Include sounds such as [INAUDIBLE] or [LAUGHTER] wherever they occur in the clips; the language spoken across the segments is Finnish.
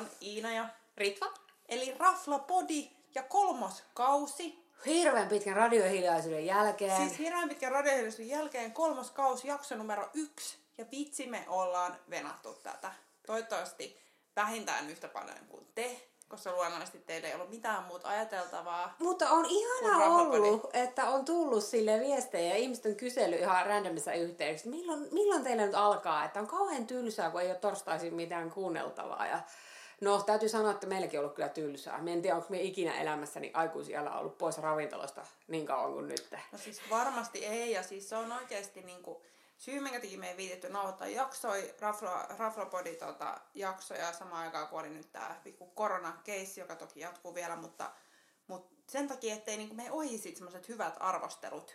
on Iina ja Ritva? eli Raflapodi ja kolmas kausi. Hirveän pitkän radiohiljaisuuden jälkeen. Siis hirveän pitkän radiohjelmistön jälkeen kolmas kausi, jakso numero yksi. Ja vitsi me ollaan venattu tätä. Toivottavasti vähintään yhtä paljon kuin te, koska luonnollisesti teillä ei ollut mitään muuta ajateltavaa. Mutta on ihana ollut, että on tullut sille viestejä ja ihmiset on kysellyt ihan randomissa yhteydessä, milloin, milloin teillä nyt alkaa, että on kauhean tylsää, kun ei ole torstaisin mitään kuunneltavaa. Ja no, täytyy sanoa, että meilläkin on ollut kyllä tylsää. Mä en tiedä, onko me ikinä elämässäni aikuisiellä ollut pois ravintolasta niin kauan kuin nyt. No siis varmasti ei, ja siis se on oikeasti niinku, syy, minkä takia me ei viitetty nauhoittaa jaksoi, Rafla, Raflapodi tota, jaksoja samaan aikaan, kun oli nyt tämä pikku koronakeissi, joka toki jatkuu vielä, mutta, mutta sen takia, ettei niinku, me ohi semmoiset hyvät arvostelut,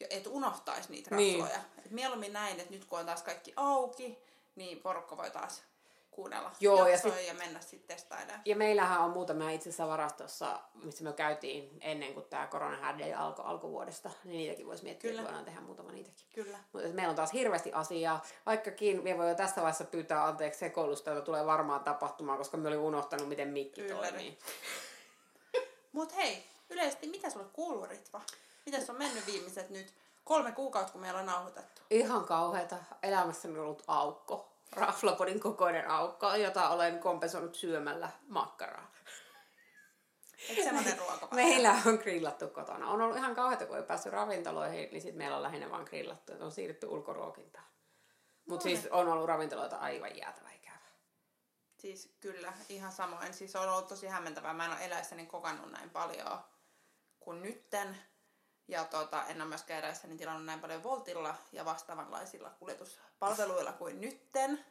ja et unohtaisi niitä Niin. rafloja. Et mieluummin näin, että nyt kun on taas kaikki auki, niin porukka voi taas kuunnella Joo, ja sit- ja mennä sitten testailemaan. Ja meillähän on muutamia itse asiassa varastossa, missä me käytiin ennen kuin tämä koronahärdeli alkoi alkuvuodesta, niin niitäkin voisi miettiä, Kyllä. että voidaan tehdä muutama niitäkin. Kyllä. Mutta meillä on taas hirveästi asiaa, vaikkakin me voi jo tässä vaiheessa pyytää anteeksi sekoilusta, jota tulee varmaan tapahtumaan, koska me olin unohtanut, miten mikki Ylläri. toimii. [LAUGHS] Mut hei, yleisesti mitä sulle kuuluu Ritva? Miten se on mennyt viimeiset nyt kolme kuukautta, kun meillä on nauhoitettu? Ihan kauheata. Elämässäni on ollut aukko. Raflapodin kokoinen aukko, jota olen kompensoinut syömällä makkaraa. Meillä on grillattu kotona. On ollut ihan kauheata, kun ei päässyt ravintoloihin, niin sitten meillä on lähinnä vaan grillattu. että On siirrytty ulkoruokintaan. Mutta siis on ollut ravintoloita aivan jäätävä ikävä. Siis kyllä, ihan samoin. Siis on ollut tosi hämmentävää. Mä en ole eläessäni kokannut näin paljon kuin nytten. Ja tota, en ole myöskään eläessäni tilannut näin paljon Voltilla ja vastaavanlaisilla kuljetuspalveluilla kuin nytten.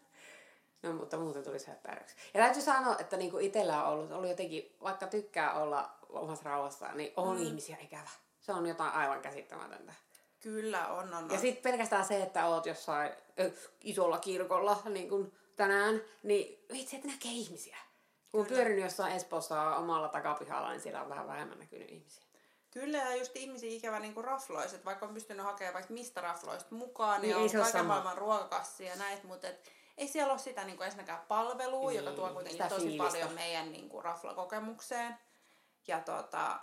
No, mutta muuten tulisi höppäröksi. Ja täytyy sanoa, että niinku itsellä on ollut, ollut jotenkin, vaikka tykkää olla omassa rauhassaan, niin on mm. ihmisiä ikävä. Se on jotain aivan käsittämätöntä. Kyllä on, on, on. Ja sitten pelkästään se, että oot jossain ö, isolla kirkolla niin kuin tänään, niin vitsi, että näkee ihmisiä. Kun on pyörinyt jossain Espoossa omalla takapihalla, niin siellä on vähän vähemmän näkynyt ihmisiä. Kyllä, ja just ihmisiä ikävä niinku rafloiset, vaikka on pystynyt hakemaan vaikka mistä rafloista mukaan, niin, Niin, niin on kaiken sama. maailman ruokakassia ja näitä, mutta et, ei siellä ole sitä niinku ensinnäkään palvelua, Niin, joka tuo kuitenkin sitä tosi fiilistä. paljon meidän niinku raflakokemukseen. Ja tota,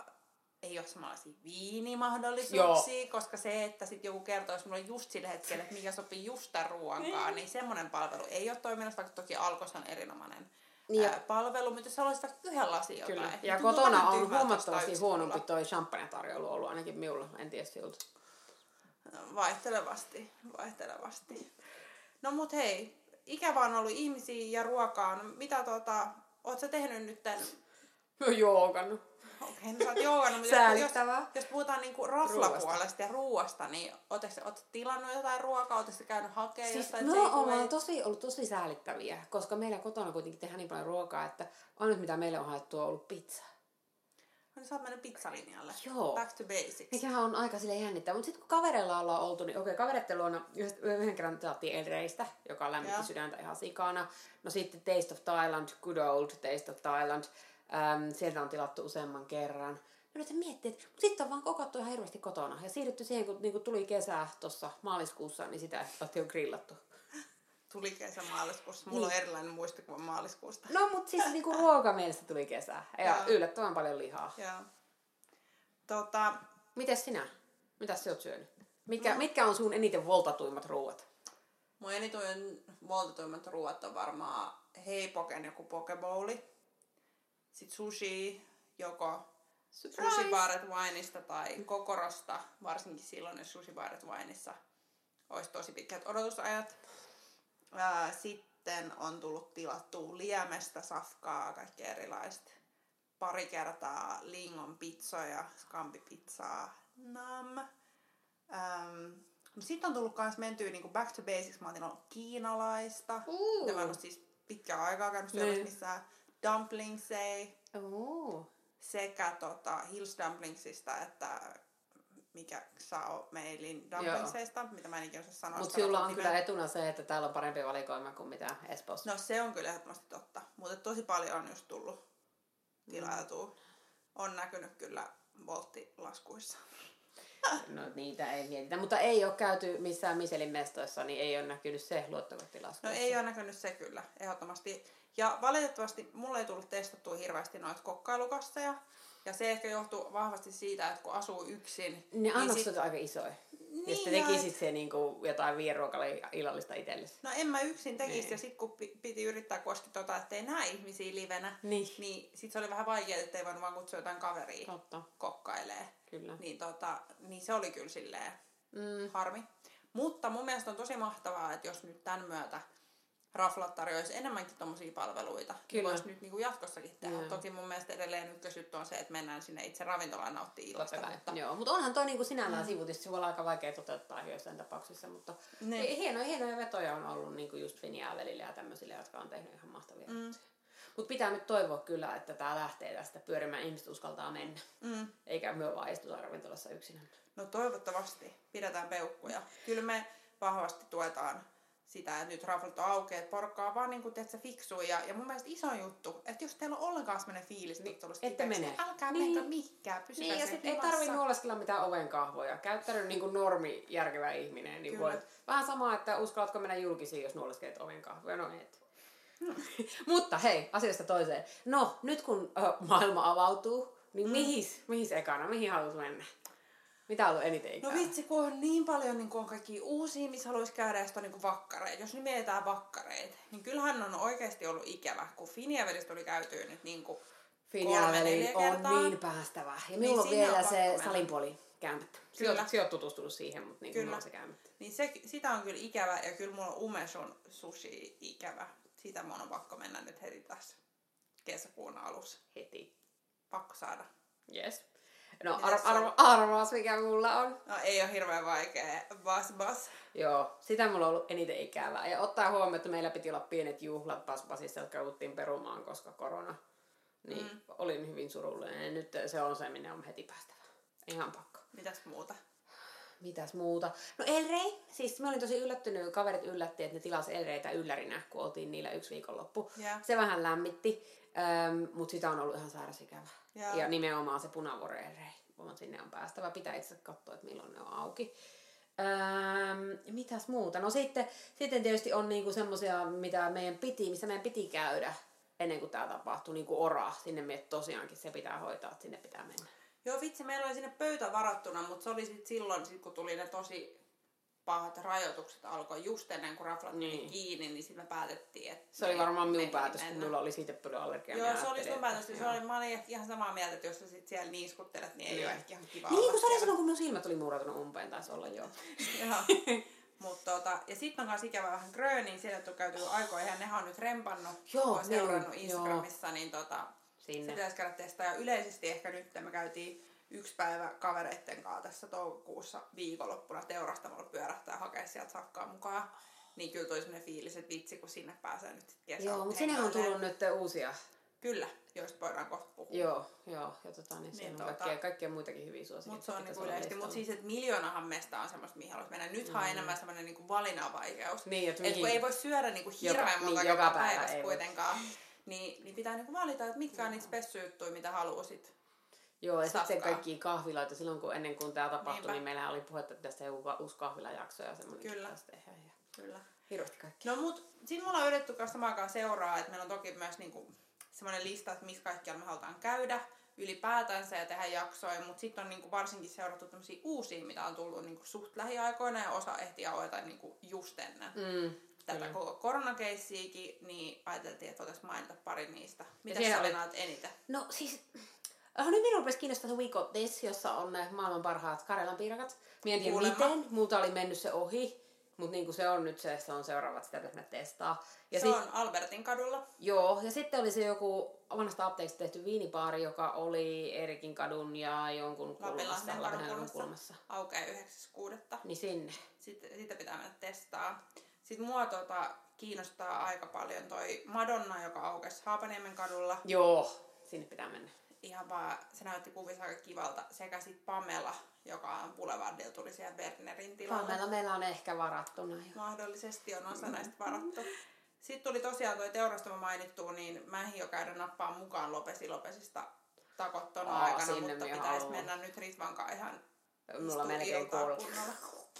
ei ole samanlaisia viinimahdollisuuksia, koska se, että sit joku kertoisi mulle just sillä hetkellä, että mikä sopii just tämän ruoankaan, niin semmoinen palvelu ei ole toiminnut, vaikka toki Alkos on erinomainen Niin, ää, palvelu, mutta jos haluaisit vaikka yhden lasin jotain. Kyllä. niin Ja tuntuu kotona on huomattavasti huonompi toi champagne-tarjoulu ollut, ainakin minulla, en tiedä siltä. Vaihtelevasti, vaihtelevasti. No mut hei, ikävä on ollut ihmisiä ja ruokaa. No, mitä tota, oot sä tehnyt nyt tän? No joogannut. Okei, okay, no sä oot joogannut, mutta jos, Säälittävää. jos puhutaan niinku raflapuolesta ja ruuasta, niin ootteko sä oot tilannut jotain ruokaa, ootteko sä käynyt hakemaan Siis me takeaway? ollaan tosi, ollut tosi säälittäviä, koska meillä kotona kuitenkin tehdään niin paljon ruokaa, että ainut mitä meille on haettu on ollut pizza. No niin sä oot mennyt pizzalinjalle. Joo. Back to basics. Mikähän on aika sille jännittävää. Mutta sitten kun kavereilla ollaan oltu, niin okei, kavereiden luona yhden- kerran tilattiin El Reistä, joka lämmitti Joo. sydäntä ihan sikana. No sitten Taste of Thailand, Good Old Taste of Thailand. Ähm, sieltä on tilattu useamman kerran. No nyt miettii, että sitten on vaan kokattu ihan hirveästi kotona. Ja siirrytty siihen, kun niin kun tuli kesä tuossa maaliskuussa, niin sitä oltiin jo grillattu. Tuli kesä maaliskuussa. Mulla Niin. on erilainen muistikuva maaliskuusta. No, mutta siis niinku ruokamielestä tuli kesä. Ja Joo. yllättävän paljon lihaa. Joo. Tota, Mites sinä? Mitäs sä oot syönyt? Mitkä, mitkä on sun eniten voltatuimmat ruuat? Mun enituin voltatuimmat ruoat on varmaan heipoken joku pokebowli. Sitten sushi, joko Surprise! sushi baaret wineista tai kokorosta, varsinkin silloin, jos sushi baaret wineissa olisi tosi pitkät odotusajat. Ää, sitten on tullut tilattua liemestä, safkaa, kaikkea erilaista. Pari kertaa lingon pizzoja, skampipizzaa, nam. Ähm, sitten on tullut myös mentyä niinku back to basics. Mä oon kiinalaista. Mitä mä en ole siis pitkään aikaa käynyt syömässä Niin. missään. Dumplingsei Oo. sekä tota, Hills Dumplingsista, että mikä saa meilin dumplingseista, mitä mä en ikinä osaa sanoa. Mutta sulla on nimeä. kyllä etuna se, että täällä on parempi valikoima kuin mitä Espoossa. No se on kyllä ehdottomasti totta, mutta tosi paljon on just tullut tilailtua. On näkynyt kyllä volttilaskuissa. [LAUGHS] No niitä ei mietitä, mutta ei ole käyty missään Michelin mestoissa, niin ei ole näkynyt se luottokorttilasku. No ei ole näkynyt se kyllä, ehdottomasti. Ja valitettavasti mulle ei tullut testattua hirveästi noita kokkailukasseja. Ja se ehkä johtuu vahvasti siitä, että kun asuu yksin... Ne annokset sit- on aika isoja. Niin, ja sitten tekisit se niinku jotain vieruokalla illallista itsellesi. No en mä yksin tekisi, Niin. ja sit kun pi- piti yrittää koskea tota, ettei näe ihmisiä livenä, Niin. niin sit se oli vähän vaikea, ettei voinut vaan kutsua jotain kaveria Totta, kokkailee. kyllä. Niin, tota, niin se oli kyllä silleen Mm. harmi. Mutta mun mielestä on tosi mahtavaa, että jos nyt tämän myötä Raflat tarjoaisi enemmänkin tommosia palveluita, niin Kyllä. voisi nyt niinku jatkossakin tehdä. Joo. Toki mun mielestä edelleen ykkösjuttu on se, että mennään sinne itse ravintolaan nauttii illasta. Mutta Joo, mutta onhan toi niinku sinällään mm. sivutista, se voi olla aika vaikea toteuttaa joissain tapauksissa, mutta Niin. hienoja, hienoja vetoja on ollut niinku just Finiavelille ja tämmöisille, jotka on tehnyt ihan mahtavia mm. Mutta pitää nyt toivoa kyllä, että tämä lähtee tästä pyörimään, ihmiset uskaltaa mennä. mm, Eikä myö vaan istuta ravintolassa yksinään. no toivottavasti pidetään peukkuja. Kyllä me vahvasti tuetaan sitä, että nyt Raflat on auki, että porukka on vaan niin kuin, tiedätkö, fiksuu. Ja, ja mun mielestä iso juttu, että jos teillä on ollenkaan semmoinen fiilis, että Niin, kipeäksi, mene. niin älkää Niin. menkö mihinkään, pysykää Niin, ja sitten ei himassa. tarvi nuoleskella mitään oven kahvoja. Käyttänyt niin kuin normi järkevä ihminen. Niin voit, vähän sama, että uskallatko mennä julkisiin, jos nuoleskelet oven kahvoja. No et. Hmm. [LAUGHS] Mutta hei, asiasta toiseen. No, nyt kun ö, maailma avautuu, niin Hmm. mihis, mihis ekana, mihin haluat mennä? Mitä on ollut eniten ikää? No vitsi, kun on niin paljon niin on kaikki uusia, missä haluaisi käydä, ja sitten on niin vakkareita. Jos nyt mietitään vakkareita, niin kyllähän on oikeasti ollut ikävä, kun Finiavelista oli käyty nyt niin kuin neljä on kertaa. niin päästävä. Ja Niin minulla on sinne on vielä pakko se mennä. salin puoli käymättä. Kyllä. Sinä olet tutustunut siihen, mutta niin Kyllä. on se käymättä. Niin se, sitä on kyllä ikävä, ja kyllä mulla on Umesun sushi ikävä. Sitä mun on pakko mennä nyt heti tässä kesäkuun alussa. Heti. Pakko saada. Yes. No ar- arva, arvaas mikä mulla on. No ei ole hirveän vaikea. Bas bas. Joo, sitä mulla on ollut eniten ikävää. Ja ottaa huomioon, että meillä piti olla pienet juhlat Paspasissa, jotka jouduttiin perumaan, koska korona. Niin mm. olin hyvin surullinen. Ja nyt se on se, minne on heti päästävä. Ihan pakko. Mitäs muuta? Mitäs muuta? No Elrei, siis mä olin tosi yllättynyt, kaverit yllätti, että ne tilasi Elreitä yllärinä, kun oltiin niillä yksi viikonloppu. Joo. Se vähän lämmitti, ähm, mutta sitä on ollut ihan sairas Joo. Ja nimenomaan se kun sinne on päästävä. Pitää itse katsoa, että milloin ne on auki. Ähm, mitäs muuta? No sitten, sitten tietysti on niinku semmosia, mitä meidän piti, missä meidän piti käydä ennen kuin tämä tapahtui, niin kuin ora. Sinne me tosiaankin se pitää hoitaa, että sinne pitää mennä. Joo vitsi, meillä oli sinne pöytä varattuna, mutta se oli sit silloin, sit kun tuli ne tosi pahat rajoitukset alkoi just ennen kuin raflat niin. Niin. kiinni, niin sitten me päätettiin, että Se oli varmaan minun päätös, kun mennä. minulla oli siitä paljon allergiaa. Joo, se oli sun päätös. Se joo. oli, mä olin ihan samaa mieltä, että jos sä sit siellä niiskuttelet, niin ei Niin. ole ehkä ihan kiva Niin, kun se oli silloin, kun minun silmät oli muurautunut umpeen, taisi olla joo. [LAUGHS] Joo. Mut tota, ja sitten on myös ikävä vähän Gröniin, siellä on käyty aikoja, ja nehän on nyt rempannut, Joo, kun on seurannut niin, Instagramissa, niin tota, se Sinne. pitäisi käydä testaa. Ja yleisesti ehkä nyt me käytiin yksi päivä kavereitten kanssa tässä toukokuussa viikonloppuna teurastamolla pyörähtää ja hakea sieltä sakkaa mukaan. Niin kyllä tuli sellainen fiilis, että vitsi, kun sinne pääsee nyt sit kesällä. Joo, mutta sinne on tullut nyt uusia. Kyllä, joista voidaan kohta puhua. Joo, joo. Ja tota, niin, Niin, niin on tota- kaikkea, kaikkea muitakin hyviä suosikkeja. Mutta se on niinku yleisesti. Mutta siis, että miljoonahan mesta on semmoista, mihin haluaisi mennä. Nythän on enemmän semmoinen niinku valinnanvaikeus. Niin, että Et kun mihin- ei voi syödä niinku Joka- hirveän niin, monta joka kertaa päivä päivässä ei voi. kuitenkaan. Niin, niin pitää niinku valita, että mitkä on niitä spessyjuttuja, mitä haluaa sit. Joo, ja sitten kaikki kahviloita. Silloin kun ennen kuin tämä tapahtui, Niinpä. niin meillä oli puhetta, että tästä joku uusi kahvilajakso ja semmoinen. Kyllä. Tehdä, ja Kyllä. hirveästi kaikki. No mut sit mulla on yritetty kanssa samaan aikaan seuraa, että meillä on toki myös niinku semmoinen lista, että missä kaikkialla me halutaan käydä ylipäätänsä ja tehdä jaksoja, mutta sitten on niinku varsinkin seurattu tämmöisiä uusia, mitä on tullut niinku suht lähiaikoina ja osa ehti avata niinku just ennen Mm. tätä koko koronakeissiäkin, niin ajateltiin, että voitaisiin mainita pari niistä. Mitä sä oli- venaat eniten? No siis, oh, nyt minun rupesi kiinnostaa We Got This, jossa on ne maailman parhaat Karelan piirakat. Mie en tiedä miten, multa oli mennyt se ohi. Mutta niinku se on nyt se, se on seuraavat, sitä pitäisi testaa. Ja se sit, on Albertin kadulla. Joo, ja sitten oli se joku vanhasta apteekista tehty viinipaari, joka oli Erikin kadun ja jonkun kulmassa, Lapinlahden kulmassa. Aukeaa 9.6. Niin sinne. Sitten, sitä pitää mennä testaa. Sitten mua tota, kiinnostaa aika paljon toi Madonna, joka aukesi Haapaniemen kadulla. Joo, sinne pitää mennä. Ihan vaan, se näytti kuvissa aika kivalta. Sekä sitten Pamela, joka on Boulevardilla, tuli siellä Bernerin tilalla. Meillä, meillä on ehkä varattuna jo. Mahdollisesti on osa näistä varattu. Sitten tuli tosiaan toi teurastamo mainittu, niin mä ehdin jo käydä nappaan mukaan Lopesi Lopesista takot ton Aa, aikana, mutta pitäisi haluan. mennä nyt Ritvan ihan Mulla melkein iltaa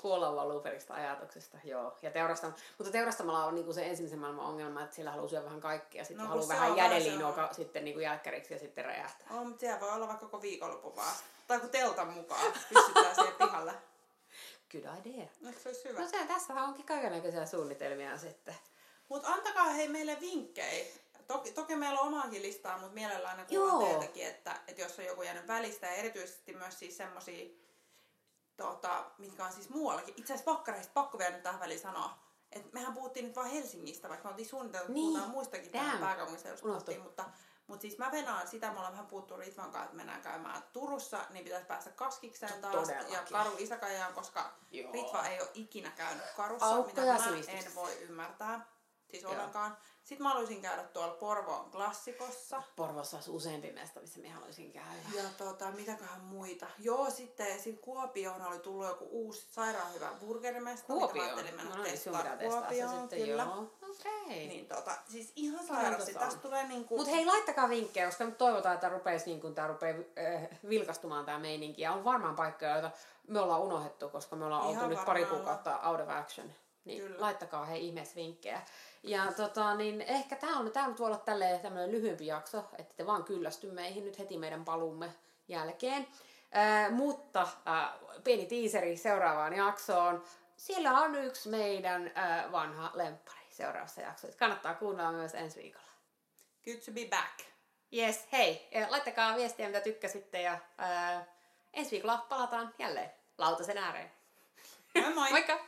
kuolla, Luperista ajatuksesta, joo. Ja teurastam, mutta teurastamalla on niinku se ensimmäisen maailman ongelma, että sillä haluaa syödä vähän kaikkea, sitten No, no, haluaa vähän ka- sitten niinku jälkkäriksi ja sitten räjähtää. Oh, mutta siellä voi olla vaikka koko viikonloppu vaan. Tai kun teltan mukaan [LAUGHS] pystytään siihen pihalle. Good idea. Eikö se olisi hyvä? No se, tässä onkin kaikenlaisia suunnitelmia sitten. Mutta antakaa hei meille vinkkejä. Toki, toki meillä on omaakin listaa, mutta mielellään ne kuullaan teiltäkin, että, että jos on joku jäänyt välistä ja erityisesti myös siis semmosia, tota, mitkä on siis muuallakin. Itse asiassa pakkareista pakko vielä nyt tähän väliin sanoa. Et mehän puhuttiin nyt vain Helsingistä, vaikka me oltiin suunniteltu, että Niin. puhutaan muistakin täällä puhuttiin, mutta, mutta siis mä venaan sitä, me ollaan vähän puhuttu Ritvan kanssa, että mennään käymään Turussa, niin pitäisi päästä Kaskikseen taas Todellakin. ja Karu Isakajaan, koska Joo. Ritva ei ole ikinä käynyt Karussa, Aukkoja mitä mä en voi ymmärtää. Siis Joo. ollenkaan. Sitten mä haluaisin käydä tuolla Porvoon klassikossa. Porvossa olisi useampi mesta, missä minä haluaisin käydä. Ja tota, mitäköhän muita. Joo, sitten sit Kuopioon oli tullut joku uusi sairaan hyvä burgerimesta. mitä mä Kuopioon. ajattelin mennä No niin, sun testaa Kuopioon, sitten, kyllä. joo. Okei. Niin tota, siis ihan sairaasti. Tästä tulee niinku... Mutta hei, laittakaa vinkkejä, koska nyt toivotaan, että rupeisi, niin kun tämä rupeaa äh, vilkastumaan tämä meininki. Ja on varmaan paikkoja, joita me ollaan unohdettu, koska me ollaan Ihan oltu nyt pari kuukautta out of action. Niin Kyllä. laittakaa hei ihmeessä vinkkejä. Ja tota, niin ehkä tämä on, tää on tuolla tälleen tämmöinen lyhyempi jakso, että te vaan kyllästy meihin nyt heti meidän palumme jälkeen. Äh, mutta äh, pieni tiiseri seuraavaan jaksoon. Siellä on yksi meidän äh, vanha lemppari seuraavassa jaksossa. Kannattaa kuunnella myös ensi viikolla. Good to be back. Yes, hei. Laittakaa viestiä, mitä tykkäsitte ja ää, ensi viikolla palataan jälleen lautasen ääreen. Moi moi! [LAUGHS] Moikka!